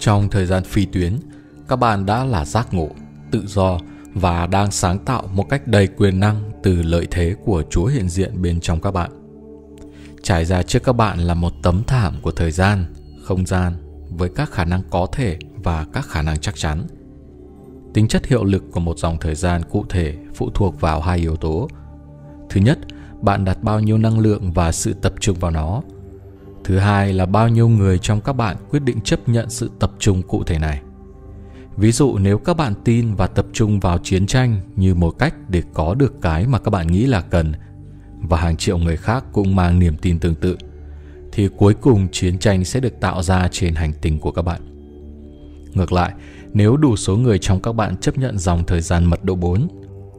Trong thời gian phi tuyến, các bạn đã là giác ngộ, tự do và đang sáng tạo một cách đầy quyền năng từ lợi thế của Chúa hiện diện bên trong các bạn. Trải ra trước các bạn là một tấm thảm của thời gian, không gian với các khả năng có thể và các khả năng chắc chắn. Tính chất hiệu lực của một dòng thời gian cụ thể phụ thuộc vào hai yếu tố. Thứ nhất, bạn đặt bao nhiêu năng lượng và sự tập trung vào nó. Thứ hai là bao nhiêu người trong các bạn quyết định chấp nhận sự tập trung cụ thể này. Ví dụ nếu các bạn tin và tập trung vào chiến tranh như một cách để có được cái mà các bạn nghĩ là cần và hàng triệu người khác cũng mang niềm tin tương tự thì cuối cùng chiến tranh sẽ được tạo ra trên hành tinh của các bạn. Ngược lại, nếu đủ số người trong các bạn chấp nhận dòng thời gian mật độ 4,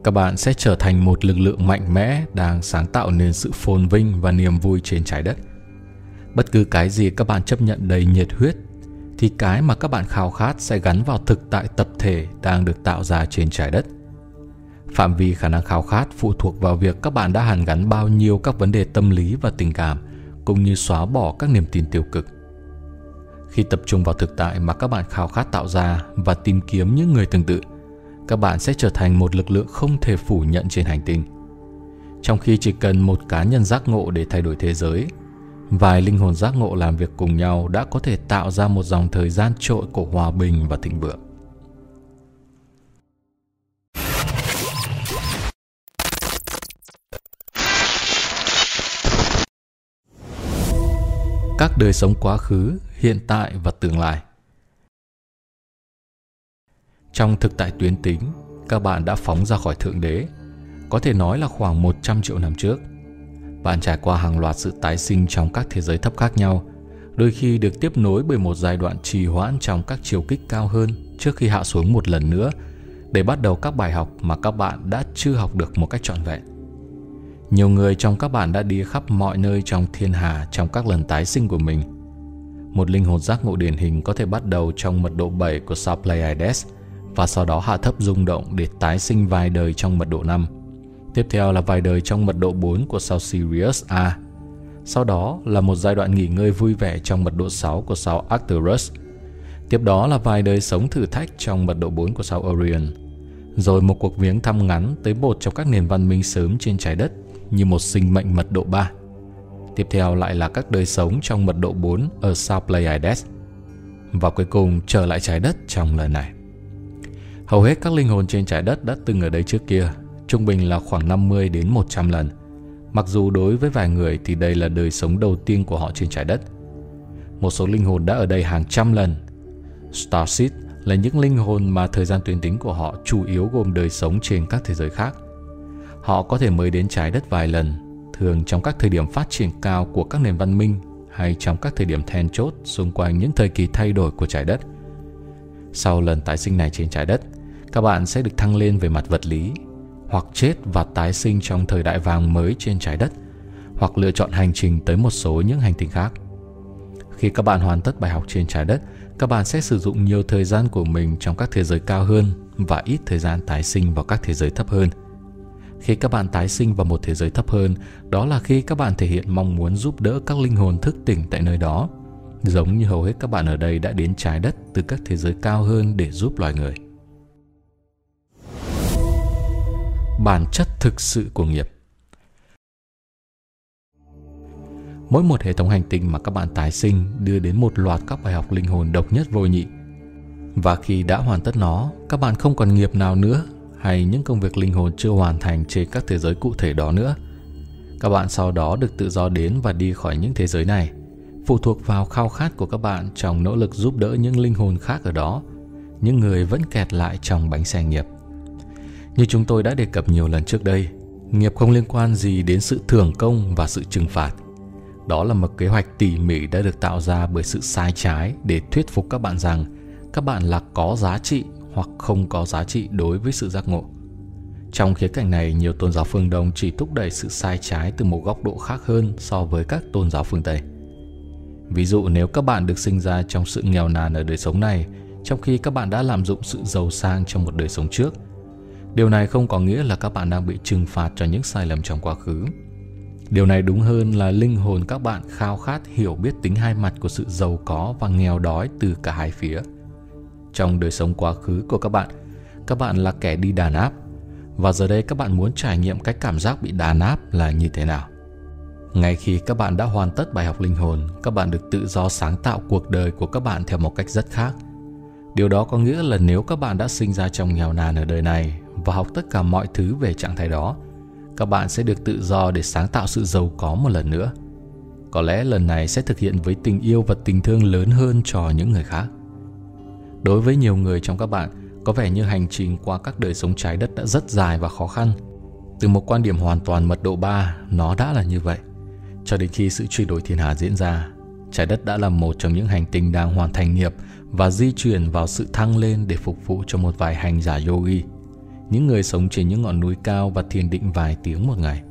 các bạn sẽ trở thành một lực lượng mạnh mẽ đang sáng tạo nên sự phồn vinh và niềm vui trên trái đất. Bất cứ cái gì các bạn chấp nhận đầy nhiệt huyết thì cái mà các bạn khao khát sẽ gắn vào thực tại tập thể đang được tạo ra trên trái đất. Phạm vi khả năng khao khát phụ thuộc vào việc các bạn đã hàn gắn bao nhiêu các vấn đề tâm lý và tình cảm cũng như xóa bỏ các niềm tin tiêu cực. Khi tập trung vào thực tại mà các bạn khao khát tạo ra và tìm kiếm những người tương tự, các bạn sẽ trở thành một lực lượng không thể phủ nhận trên hành tinh. Trong khi chỉ cần một cá nhân giác ngộ để thay đổi thế giới, vài linh hồn giác ngộ làm việc cùng nhau đã có thể tạo ra một dòng thời gian trội của hòa bình và thịnh vượng. Các đời sống quá khứ, hiện tại và tương lai. Trong thực tại tuyến tính, các bạn đã phóng ra khỏi Thượng Đế, có thể nói là khoảng 100 triệu năm trước. Bạn trải qua hàng loạt sự tái sinh trong các thế giới thấp khác nhau, đôi khi được tiếp nối bởi một giai đoạn trì hoãn trong các chiều kích cao hơn trước khi hạ xuống một lần nữa để bắt đầu các bài học mà các bạn đã chưa học được một cách trọn vẹn. Nhiều người trong các bạn đã đi khắp mọi nơi trong thiên hà trong các lần tái sinh của mình. Một linh hồn giác ngộ điển hình có thể bắt đầu trong mật độ 7 của sao Pleiades – và sau đó hạ thấp rung động để tái sinh vài đời trong mật độ 5. Tiếp theo là vài đời trong mật độ 4 của sao Sirius A. Sau đó là một giai đoạn nghỉ ngơi vui vẻ trong mật độ 6 của sao Arcturus. Tiếp đó là vài đời sống thử thách trong mật độ 4 của sao Orion. Rồi một cuộc viếng thăm ngắn tới một trong các nền văn minh sớm trên trái đất như một sinh mệnh mật độ 3. Tiếp theo lại là các đời sống trong mật độ 4 ở sao Pleiades. Và cuối cùng trở lại trái đất trong lần này. Hầu hết các linh hồn trên trái đất đã từng ở đây trước kia, trung bình là khoảng 50 đến 100 lần. Mặc dù đối với vài người thì đây là đời sống đầu tiên của họ trên trái đất. Một số linh hồn đã ở đây hàng trăm lần. Starseed là những linh hồn mà thời gian tuyến tính của họ chủ yếu gồm đời sống trên các thế giới khác. Họ có thể mới đến trái đất vài lần, thường trong các thời điểm phát triển cao của các nền văn minh hay trong các thời điểm then chốt xung quanh những thời kỳ thay đổi của trái đất. Sau lần tái sinh này trên trái đất, các bạn sẽ được thăng lên về mặt vật lý hoặc chết và tái sinh trong thời đại vàng mới trên trái đất hoặc lựa chọn hành trình tới một số những hành tinh khác. Khi các bạn hoàn tất bài học trên trái đất, các bạn sẽ sử dụng nhiều thời gian của mình trong các thế giới cao hơn và ít thời gian tái sinh vào các thế giới thấp hơn. Khi các bạn tái sinh vào một thế giới thấp hơn, đó là khi các bạn thể hiện mong muốn giúp đỡ các linh hồn thức tỉnh tại nơi đó, giống như hầu hết các bạn ở đây đã đến trái đất từ các thế giới cao hơn để giúp loài người. Bản chất thực sự của nghiệp. Mỗi một hệ thống hành tinh mà các bạn tái sinh đưa đến một loạt các bài học linh hồn độc nhất vô nhị. Và khi đã hoàn tất nó, các bạn không còn nghiệp nào nữa hay những công việc linh hồn chưa hoàn thành trên các thế giới cụ thể đó nữa. Các bạn sau đó được tự do đến và đi khỏi những thế giới này, phụ thuộc vào khao khát của các bạn trong nỗ lực giúp đỡ những linh hồn khác ở đó, những người vẫn kẹt lại trong bánh xe nghiệp. Như chúng tôi đã đề cập nhiều lần trước đây, nghiệp không liên quan gì đến sự thưởng công và sự trừng phạt. Đó là một kế hoạch tỉ mỉ đã được tạo ra bởi sự sai trái để thuyết phục các bạn rằng các bạn là có giá trị hoặc không có giá trị đối với sự giác ngộ. Trong khía cạnh này, nhiều tôn giáo phương Đông chỉ thúc đẩy sự sai trái từ một góc độ khác hơn so với các tôn giáo phương Tây. Ví dụ nếu các bạn được sinh ra trong sự nghèo nàn ở đời sống này, trong khi các bạn đã lạm dụng sự giàu sang trong một đời sống trước – Điều này không có nghĩa là các bạn đang bị trừng phạt cho những sai lầm trong quá khứ. Điều này đúng hơn là linh hồn các bạn khao khát hiểu biết tính hai mặt của sự giàu có và nghèo đói từ cả hai phía. Trong đời sống quá khứ của các bạn, các bạn là kẻ đi đàn áp và giờ đây các bạn muốn trải nghiệm cái cảm giác bị đàn áp là như thế nào. Ngay khi các bạn đã hoàn tất bài học linh hồn, các bạn được tự do sáng tạo cuộc đời của các bạn theo một cách rất khác. Điều đó có nghĩa là nếu các bạn đã sinh ra trong nghèo nàn ở đời này và học tất cả mọi thứ về trạng thái đó, các bạn sẽ được tự do để sáng tạo sự giàu có một lần nữa. Có lẽ lần này sẽ thực hiện với tình yêu và tình thương lớn hơn cho những người khác. Đối với nhiều người trong các bạn, có vẻ như hành trình qua các đời sống trái đất đã rất dài và khó khăn. Từ một quan điểm hoàn toàn mật độ 3, nó đã là như vậy. Cho đến khi sự truy đổi thiên hà diễn ra, trái đất đã là một trong những hành tinh đang hoàn thành nghiệp và di chuyển vào sự thăng lên để phục vụ cho một vài hành giả yogi, những người sống trên những ngọn núi cao và thiền định vài tiếng một ngày.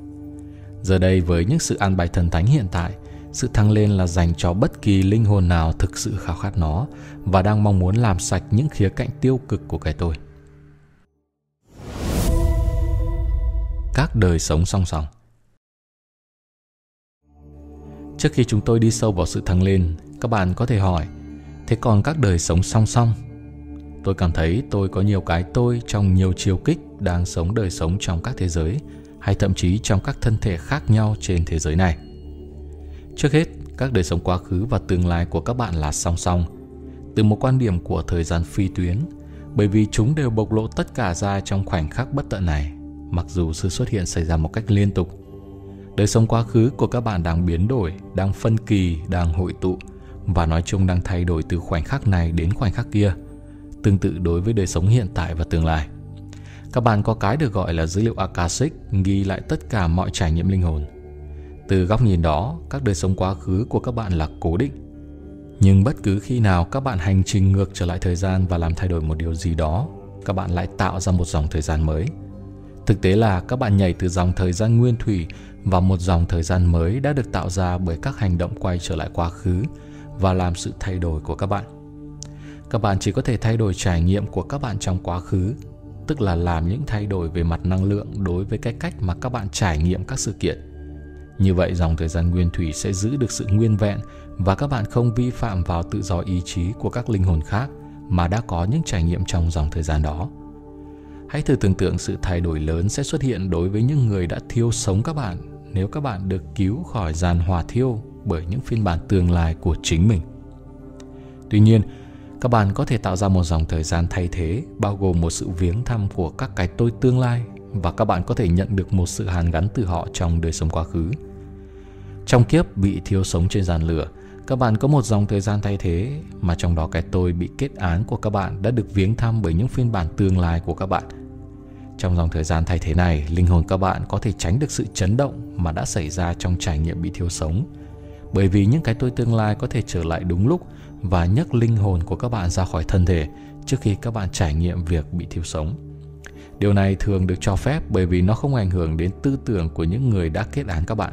Giờ đây với những sự an bài thần thánh hiện tại, sự thăng lên là dành cho bất kỳ linh hồn nào thực sự khao khát nó và đang mong muốn làm sạch những khía cạnh tiêu cực của cái tôi. Các đời sống song song Trước khi chúng tôi đi sâu vào sự thăng lên, các bạn có thể hỏi, thế còn các đời sống song song? Tôi cảm thấy tôi có nhiều cái tôi trong nhiều chiều kích đang sống đời sống trong các thế giới hay thậm chí trong các thân thể khác nhau trên thế giới này. Trước hết, các đời sống quá khứ và tương lai của các bạn là song song, từ một quan điểm của thời gian phi tuyến, bởi vì chúng đều bộc lộ tất cả ra trong khoảnh khắc bất tận này, mặc dù sự xuất hiện xảy ra một cách liên tục. Đời sống quá khứ của các bạn đang biến đổi, đang phân kỳ, đang hội tụ và nói chung đang thay đổi từ khoảnh khắc này đến khoảnh khắc kia, tương tự đối với đời sống hiện tại và tương lai. Các bạn có cái được gọi là dữ liệu Akashic ghi lại tất cả mọi trải nghiệm linh hồn. Từ góc nhìn đó, các đời sống quá khứ của các bạn là cố định. Nhưng bất cứ khi nào các bạn hành trình ngược trở lại thời gian và làm thay đổi một điều gì đó, các bạn lại tạo ra một dòng thời gian mới. Thực tế là các bạn nhảy từ dòng thời gian nguyên thủy vào một dòng thời gian mới đã được tạo ra bởi các hành động quay trở lại quá khứ và làm sự thay đổi của các bạn. Các bạn chỉ có thể thay đổi trải nghiệm của các bạn trong quá khứ, tức là làm những thay đổi về mặt năng lượng đối với cái cách mà các bạn trải nghiệm các sự kiện. Như vậy dòng thời gian nguyên thủy sẽ giữ được sự nguyên vẹn và các bạn không vi phạm vào tự do ý chí của các linh hồn khác mà đã có những trải nghiệm trong dòng thời gian đó. Hãy thử tưởng tượng sự thay đổi lớn sẽ xuất hiện đối với những người đã thiêu sống các bạn nếu các bạn được cứu khỏi giàn hỏa thiêu bởi những phiên bản tương lai của chính mình. Tuy nhiên, các bạn có thể tạo ra một dòng thời gian thay thế bao gồm một sự viếng thăm của các cái tôi tương lai và các bạn có thể nhận được một sự hàn gắn từ họ trong đời sống quá khứ. Trong kiếp bị thiêu sống trên giàn lửa, các bạn có một dòng thời gian thay thế mà trong đó cái tôi bị kết án của các bạn đã được viếng thăm bởi những phiên bản tương lai của các bạn. Trong dòng thời gian thay thế này, linh hồn các bạn có thể tránh được sự chấn động mà đã xảy ra trong trải nghiệm bị thiêu sống. Bởi vì những cái tôi tương lai có thể trở lại đúng lúc và nhấc linh hồn của các bạn ra khỏi thân thể trước khi các bạn trải nghiệm việc bị thiêu sống. Điều này thường được cho phép bởi vì nó không ảnh hưởng đến tư tưởng của những người đã kết án các bạn.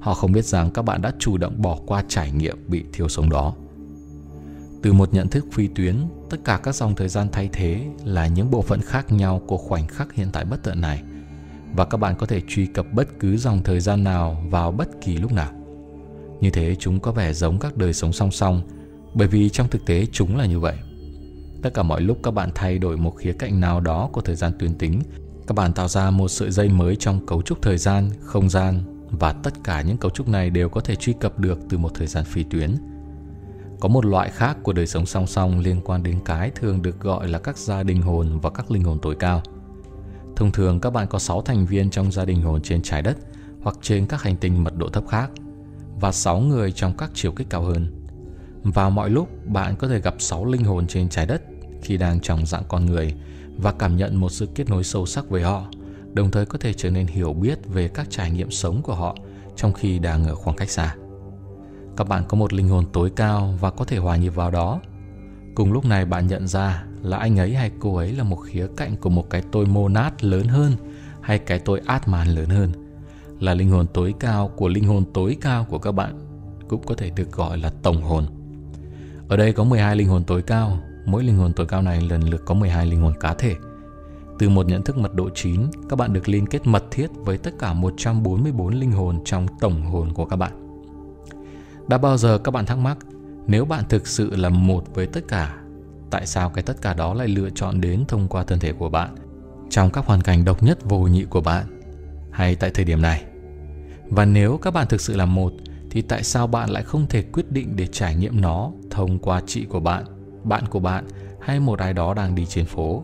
Họ không biết rằng các bạn đã chủ động bỏ qua trải nghiệm bị thiêu sống đó. Từ một nhận thức phi tuyến, tất cả các dòng thời gian thay thế là những bộ phận khác nhau của khoảnh khắc hiện tại bất tận này và các bạn có thể truy cập bất cứ dòng thời gian nào vào bất kỳ lúc nào. Như thế chúng có vẻ giống các đời sống song song bởi vì trong thực tế chúng là như vậy. Tất cả mọi lúc các bạn thay đổi một khía cạnh nào đó của thời gian tuyến tính, các bạn tạo ra một sợi dây mới trong cấu trúc thời gian, không gian và tất cả những cấu trúc này đều có thể truy cập được từ một thời gian phi tuyến. Có một loại khác của đời sống song song liên quan đến cái thường được gọi là các gia đình hồn và các linh hồn tối cao. Thông thường các bạn có 6 thành viên trong gia đình hồn trên trái đất hoặc trên các hành tinh mật độ thấp khác và 6 người trong các chiều kích cao hơn. Vào mọi lúc, bạn có thể gặp 6 linh hồn trên trái đất khi đang trong dạng con người và cảm nhận một sự kết nối sâu sắc với họ, đồng thời có thể trở nên hiểu biết về các trải nghiệm sống của họ trong khi đang ở khoảng cách xa. Các bạn có một linh hồn tối cao và có thể hòa nhập vào đó. Cùng lúc này bạn nhận ra là anh ấy hay cô ấy là một khía cạnh của một cái tôi monad lớn hơn hay cái tôi atman lớn hơn, là linh hồn tối cao của linh hồn tối cao của các bạn, cũng có thể được gọi là tổng hồn. Ở đây có 12 linh hồn tối cao, mỗi linh hồn tối cao này lần lượt có 12 linh hồn cá thể. Từ một nhận thức mật độ 9, các bạn được liên kết mật thiết với tất cả 144 linh hồn trong tổng hồn của các bạn. Đã bao giờ các bạn thắc mắc, nếu bạn thực sự là một với tất cả, tại sao cái tất cả đó lại lựa chọn đến thông qua thân thể của bạn trong các hoàn cảnh độc nhất vô nhị của bạn hay tại thời điểm này? Và nếu các bạn thực sự là một, thì tại sao bạn lại không thể quyết định để trải nghiệm nó thông qua chị của bạn, bạn của bạn hay một ai đó đang đi trên phố?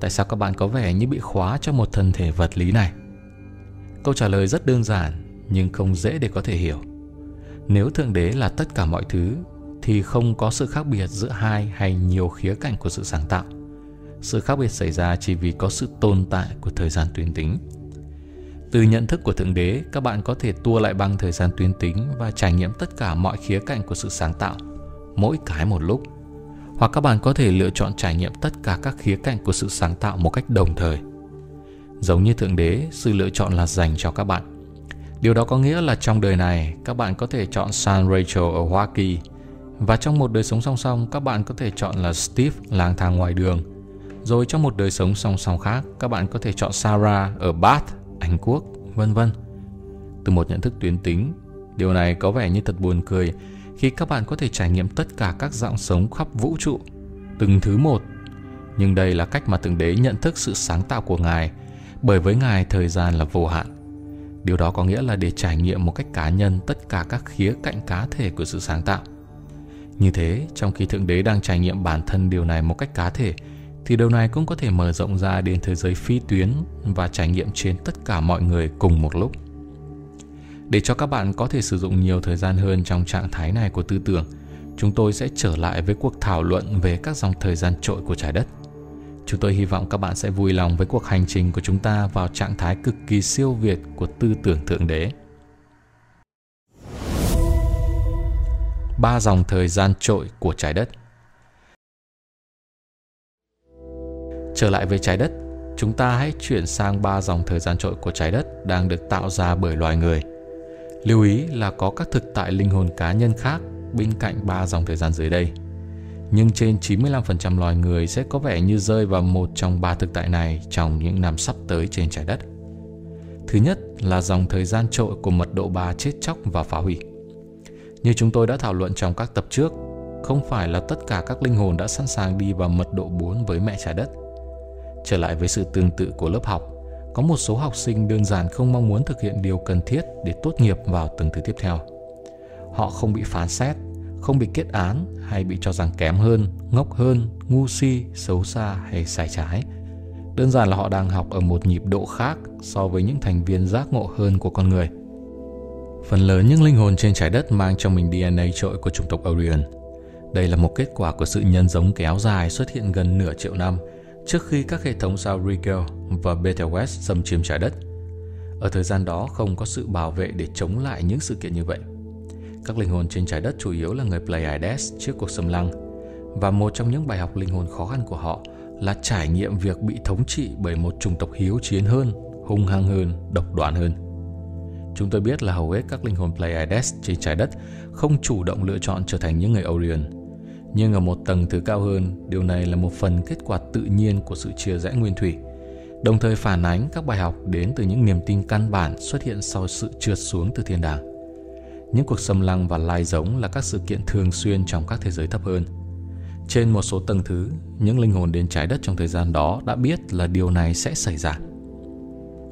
Tại sao các bạn có vẻ như bị khóa trong một thân thể vật lý này? Câu trả lời rất đơn giản nhưng không dễ để có thể hiểu. Nếu Thượng Đế là tất cả mọi thứ thì không có sự khác biệt giữa hai hay nhiều khía cạnh của sự sáng tạo. Sự khác biệt xảy ra chỉ vì có sự tồn tại của thời gian tuyến tính. Từ nhận thức của Thượng Đế, các bạn có thể tua lại bằng thời gian tuyến tính và trải nghiệm tất cả mọi khía cạnh của sự sáng tạo, mỗi cái một lúc. Hoặc các bạn có thể lựa chọn trải nghiệm tất cả các khía cạnh của sự sáng tạo một cách đồng thời. Giống như Thượng Đế, sự lựa chọn là dành cho các bạn. Điều đó có nghĩa là trong đời này, các bạn có thể chọn San Rachel ở Hoa Kỳ, và trong một đời sống song song, các bạn có thể chọn là Steve lang thang ngoài đường. Rồi trong một đời sống song song khác, các bạn có thể chọn Sarah ở Bath anh quốc, vân vân. Từ một nhận thức tuyến tính, điều này có vẻ như thật buồn cười khi các bạn có thể trải nghiệm tất cả các dạng sống khắp vũ trụ, từng thứ một. Nhưng đây là cách mà Thượng Đế nhận thức sự sáng tạo của Ngài, bởi với Ngài thời gian là vô hạn. Điều đó có nghĩa là để trải nghiệm một cách cá nhân tất cả các khía cạnh cá thể của sự sáng tạo. Như thế, trong khi Thượng Đế đang trải nghiệm bản thân điều này một cách cá thể, thì điều này cũng có thể mở rộng ra đến thế giới phi tuyến và trải nghiệm trên tất cả mọi người cùng một lúc. Để cho các bạn có thể sử dụng nhiều thời gian hơn trong trạng thái này của tư tưởng, chúng tôi sẽ trở lại với cuộc thảo luận về các dòng thời gian trội của trái đất. Chúng tôi hy vọng các bạn sẽ vui lòng với cuộc hành trình của chúng ta vào trạng thái cực kỳ siêu việt của tư tưởng thượng đế. Ba dòng thời gian trội của trái đất – Trở lại với trái đất, chúng ta hãy chuyển sang ba dòng thời gian trội của trái đất đang được tạo ra bởi loài người. Lưu ý là có các thực tại linh hồn cá nhân khác bên cạnh ba dòng thời gian dưới đây. Nhưng trên 95% loài người sẽ có vẻ như rơi vào một trong ba thực tại này trong những năm sắp tới trên trái đất. Thứ nhất là dòng thời gian trội của mật độ 3 chết chóc và phá hủy. Như chúng tôi đã thảo luận trong các tập trước, không phải là tất cả các linh hồn đã sẵn sàng đi vào mật độ 4 với mẹ trái đất – Trở lại với sự tương tự của lớp học, có một số học sinh đơn giản không mong muốn thực hiện điều cần thiết để tốt nghiệp vào từng thứ tiếp theo. Họ không bị phán xét, không bị kết án hay bị cho rằng kém hơn, ngốc hơn, ngu si, xấu xa hay sai trái. Đơn giản là họ đang học ở một nhịp độ khác so với những thành viên giác ngộ hơn của con người. Phần lớn những linh hồn trên trái đất mang trong mình DNA trội của chủng tộc Orion. Đây là một kết quả của sự nhân giống kéo dài xuất hiện gần nửa triệu năm – trước khi các hệ thống sao Rigel và Betelgeuse xâm chiếm trái đất. Ở thời gian đó không có sự bảo vệ để chống lại những sự kiện như vậy. Các linh hồn trên trái đất chủ yếu là người Pleiades trước cuộc xâm lăng và một trong những bài học linh hồn khó khăn của họ là trải nghiệm việc bị thống trị bởi một chủng tộc hiếu chiến hơn, hung hăng hơn, độc đoán hơn. Chúng tôi biết là hầu hết các linh hồn Pleiades trên trái đất không chủ động lựa chọn trở thành những người Orion – nhưng ở một tầng thứ cao hơn, điều này là một phần kết quả tự nhiên của sự chia rẽ nguyên thủy, đồng thời phản ánh các bài học đến từ những niềm tin căn bản xuất hiện sau sự trượt xuống từ thiên đàng. Những cuộc xâm lăng và lai giống là các sự kiện thường xuyên trong các thế giới thấp hơn. Trên một số tầng thứ, những linh hồn đến trái đất trong thời gian đó đã biết là điều này sẽ xảy ra.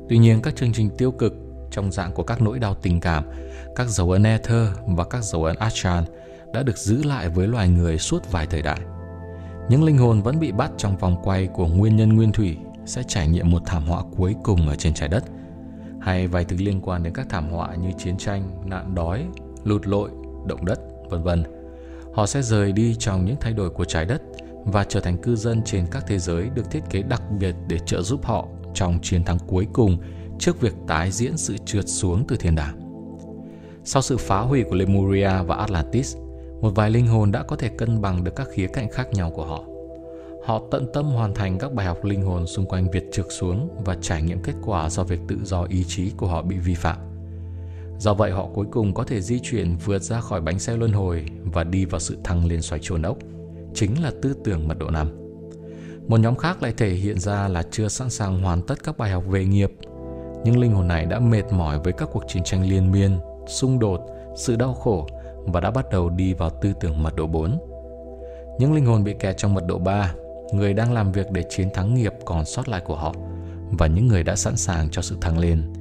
Tuy nhiên, các chương trình tiêu cực trong dạng của các nỗi đau tình cảm, các dấu ấn Ether và các dấu ấn astral. – đã được giữ lại với loài người suốt vài thời đại. Những linh hồn vẫn bị bắt trong vòng quay của nguyên nhân nguyên thủy sẽ trải nghiệm một thảm họa cuối cùng ở trên trái đất hay vài thứ liên quan đến các thảm họa như chiến tranh, nạn đói, lụt lội, động đất, vân vân. Họ sẽ rời đi trong những thay đổi của trái đất và trở thành cư dân trên các thế giới được thiết kế đặc biệt để trợ giúp họ trong chiến thắng cuối cùng trước việc tái diễn sự trượt xuống từ thiên đàng. Sau sự phá hủy của Lemuria và Atlantis, một vài linh hồn đã có thể cân bằng được các khía cạnh khác nhau của họ. Họ tận tâm hoàn thành các bài học linh hồn xung quanh việc trượt xuống và trải nghiệm kết quả do việc tự do ý chí của họ bị vi phạm. Do vậy họ cuối cùng có thể di chuyển vượt ra khỏi bánh xe luân hồi và đi vào sự thăng lên xoáy trôn ốc, chính là tư tưởng mật độ năm. Một nhóm khác lại thể hiện ra là chưa sẵn sàng hoàn tất các bài học về nghiệp. nhưng linh hồn này đã mệt mỏi với các cuộc chiến tranh liên miên, xung đột, sự đau khổ và đã bắt đầu đi vào tư tưởng mật độ 4. Những linh hồn bị kẹt trong mật độ 3, người đang làm việc để chiến thắng nghiệp còn sót lại của họ và những người đã sẵn sàng cho sự thăng lên.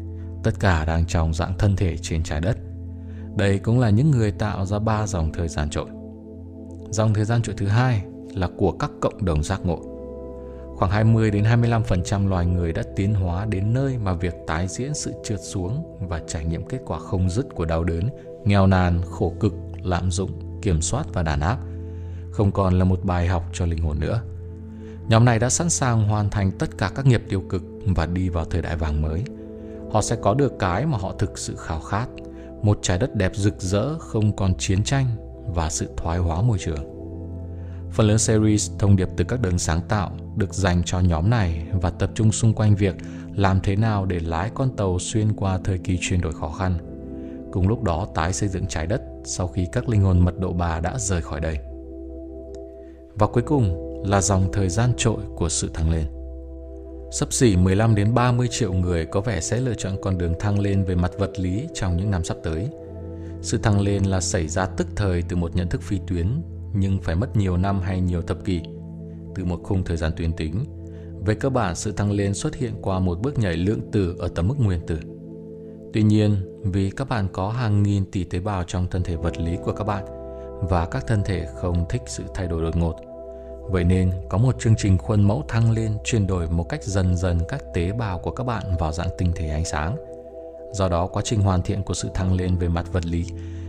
Tất cả đang trong dạng thân thể trên trái đất. Đây cũng là những người tạo ra ba dòng thời gian trội. Dòng thời gian trội thứ hai là của các cộng đồng giác ngộ. Khoảng 20 đến 25% loài người đã tiến hóa đến nơi mà việc tái diễn sự trượt xuống và trải nghiệm kết quả không dứt của đau đớn, nghèo nàn, khổ cực, lạm dụng, kiểm soát và đàn áp không còn là một bài học cho linh hồn nữa. Nhóm này đã sẵn sàng hoàn thành tất cả các nghiệp tiêu cực và đi vào thời đại vàng mới. Họ sẽ có được cái mà họ thực sự khao khát, một trái đất đẹp rực rỡ không còn chiến tranh và sự thoái hóa môi trường. Phần lớn series thông điệp từ các đấng sáng tạo được dành cho nhóm này và tập trung xung quanh việc làm thế nào để lái con tàu xuyên qua thời kỳ chuyển đổi khó khăn. Cùng lúc đó tái xây dựng trái đất sau khi các linh hồn mật độ bà đã rời khỏi đây. Và cuối cùng là dòng thời gian trội của sự thăng lên. Sắp xỉ 15 đến 30 triệu người có vẻ sẽ lựa chọn con đường thăng lên về mặt vật lý trong những năm sắp tới. Sự thăng lên là xảy ra tức thời từ một nhận thức phi tuyến nhưng phải mất nhiều năm hay nhiều thập kỷ từ một khung thời gian tuyến tính. Về cơ bản, sự thăng lên xuất hiện qua một bước nhảy lượng tử ở tầm mức nguyên tử. Tuy nhiên, vì các bạn có hàng nghìn tỷ tế bào trong thân thể vật lý của các bạn và các thân thể không thích sự thay đổi đột ngột, vậy nên có một chương trình khuôn mẫu thăng lên chuyển đổi một cách dần dần các tế bào của các bạn vào dạng tinh thể ánh sáng. Do đó, quá trình hoàn thiện của sự thăng lên về mặt vật lý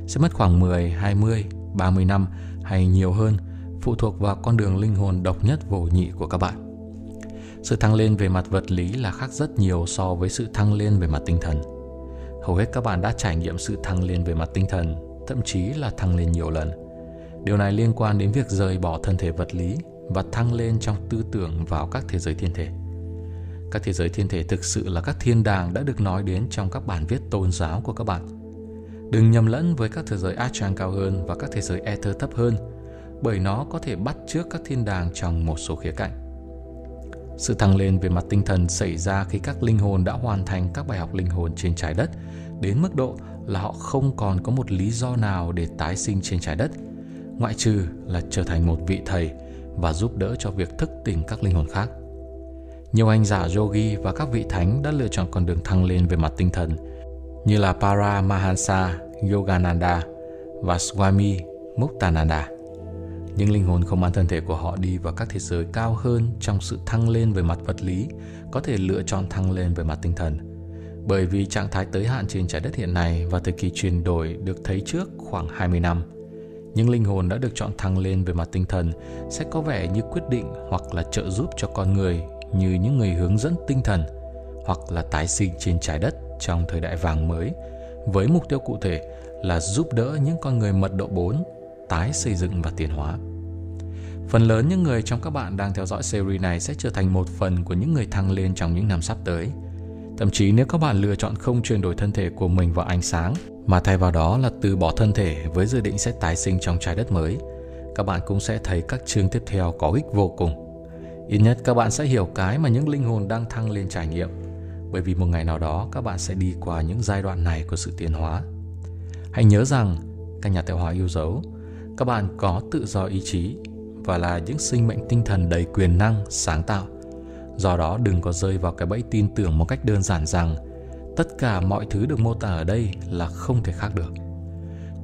sẽ mất khoảng 10, 20, 30 năm hay nhiều hơn phụ thuộc vào con đường linh hồn độc nhất vô nhị của các bạn. Sự thăng lên về mặt vật lý là khác rất nhiều so với sự thăng lên về mặt tinh thần. Hầu hết các bạn đã trải nghiệm sự thăng lên về mặt tinh thần, thậm chí là thăng lên nhiều lần. Điều này liên quan đến việc rời bỏ thân thể vật lý và thăng lên trong tư tưởng vào các thế giới thiên thể. Các thế giới thiên thể thực sự là các thiên đàng đã được nói đến trong các bản viết tôn giáo của các bạn. Đừng nhầm lẫn với các thế giới Astral cao hơn và các thế giới Ether thấp hơn, bởi nó có thể bắt trước các thiên đàng trong một số khía cạnh. Sự thăng lên về mặt tinh thần xảy ra khi các linh hồn đã hoàn thành các bài học linh hồn trên trái đất đến mức độ là họ không còn có một lý do nào để tái sinh trên trái đất, ngoại trừ là trở thành một vị thầy và giúp đỡ cho việc thức tỉnh các linh hồn khác. Nhiều anh giả yogi và các vị thánh đã lựa chọn con đường thăng lên về mặt tinh thần như là Paramahansa Yogananda và Swami Muktananda. Những linh hồn không mang thân thể của họ đi vào các thế giới cao hơn trong sự thăng lên về mặt vật lý, có thể lựa chọn thăng lên về mặt tinh thần. Bởi vì trạng thái tới hạn trên trái đất hiện này và thời kỳ chuyển đổi được thấy trước khoảng 20 năm, những linh hồn đã được chọn thăng lên về mặt tinh thần sẽ có vẻ như quyết định hoặc là trợ giúp cho con người như những người hướng dẫn tinh thần hoặc là tái sinh trên trái đất trong thời đại vàng mới với mục tiêu cụ thể là giúp đỡ những con người mật độ 4 tái xây dựng và tiến hóa. Phần lớn những người trong các bạn đang theo dõi series này sẽ trở thành một phần của những người thăng lên trong những năm sắp tới. Thậm chí nếu các bạn lựa chọn không chuyển đổi thân thể của mình vào ánh sáng, mà thay vào đó là từ bỏ thân thể với dự định sẽ tái sinh trong trái đất mới, các bạn cũng sẽ thấy các chương tiếp theo có ích vô cùng. Ít nhất các bạn sẽ hiểu cái mà những linh hồn đang thăng lên trải nghiệm, bởi vì một ngày nào đó các bạn sẽ đi qua những giai đoạn này của sự tiến hóa. Hãy nhớ rằng, các nhà tạo hóa yêu dấu, các bạn có tự do ý chí và là những sinh mệnh tinh thần đầy quyền năng, sáng tạo. Do đó đừng có rơi vào cái bẫy tin tưởng một cách đơn giản rằng tất cả mọi thứ được mô tả ở đây là không thể khác được.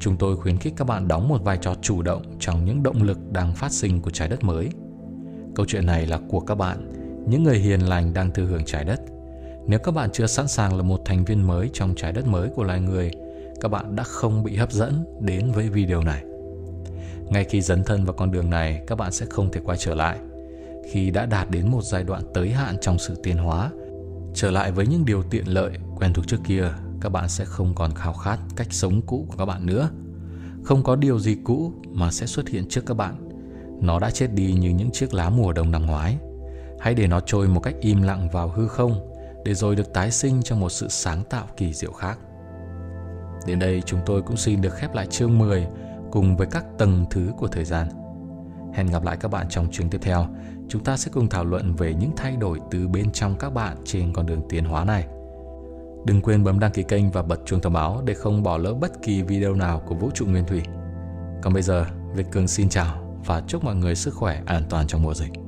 Chúng tôi khuyến khích các bạn đóng một vai trò chủ động trong những động lực đang phát sinh của trái đất mới. Câu chuyện này là của các bạn, những người hiền lành đang thừa hưởng trái đất. Nếu các bạn chưa sẵn sàng là một thành viên mới trong trái đất mới của loài người, các bạn đã không bị hấp dẫn đến với video này. Ngay khi dấn thân vào con đường này, các bạn sẽ không thể quay trở lại. Khi đã đạt đến một giai đoạn tới hạn trong sự tiến hóa, trở lại với những điều tiện lợi quen thuộc trước kia, các bạn sẽ không còn khao khát cách sống cũ của các bạn nữa. Không có điều gì cũ mà sẽ xuất hiện trước các bạn. Nó đã chết đi như những chiếc lá mùa đông năm ngoái. Hãy để nó trôi một cách im lặng vào hư không, để rồi được tái sinh trong một sự sáng tạo kỳ diệu khác. Đến đây chúng tôi cũng xin được khép lại chương 10 cùng với các tầng thứ của thời gian. Hẹn gặp lại các bạn trong chương tiếp theo. Chúng ta sẽ cùng thảo luận về những thay đổi từ bên trong các bạn trên con đường tiến hóa này. Đừng quên bấm đăng ký kênh và bật chuông thông báo để không bỏ lỡ bất kỳ video nào của Vũ trụ Nguyên Thủy. Còn bây giờ, Việt Cường xin chào và chúc mọi người sức khỏe an toàn trong mùa dịch.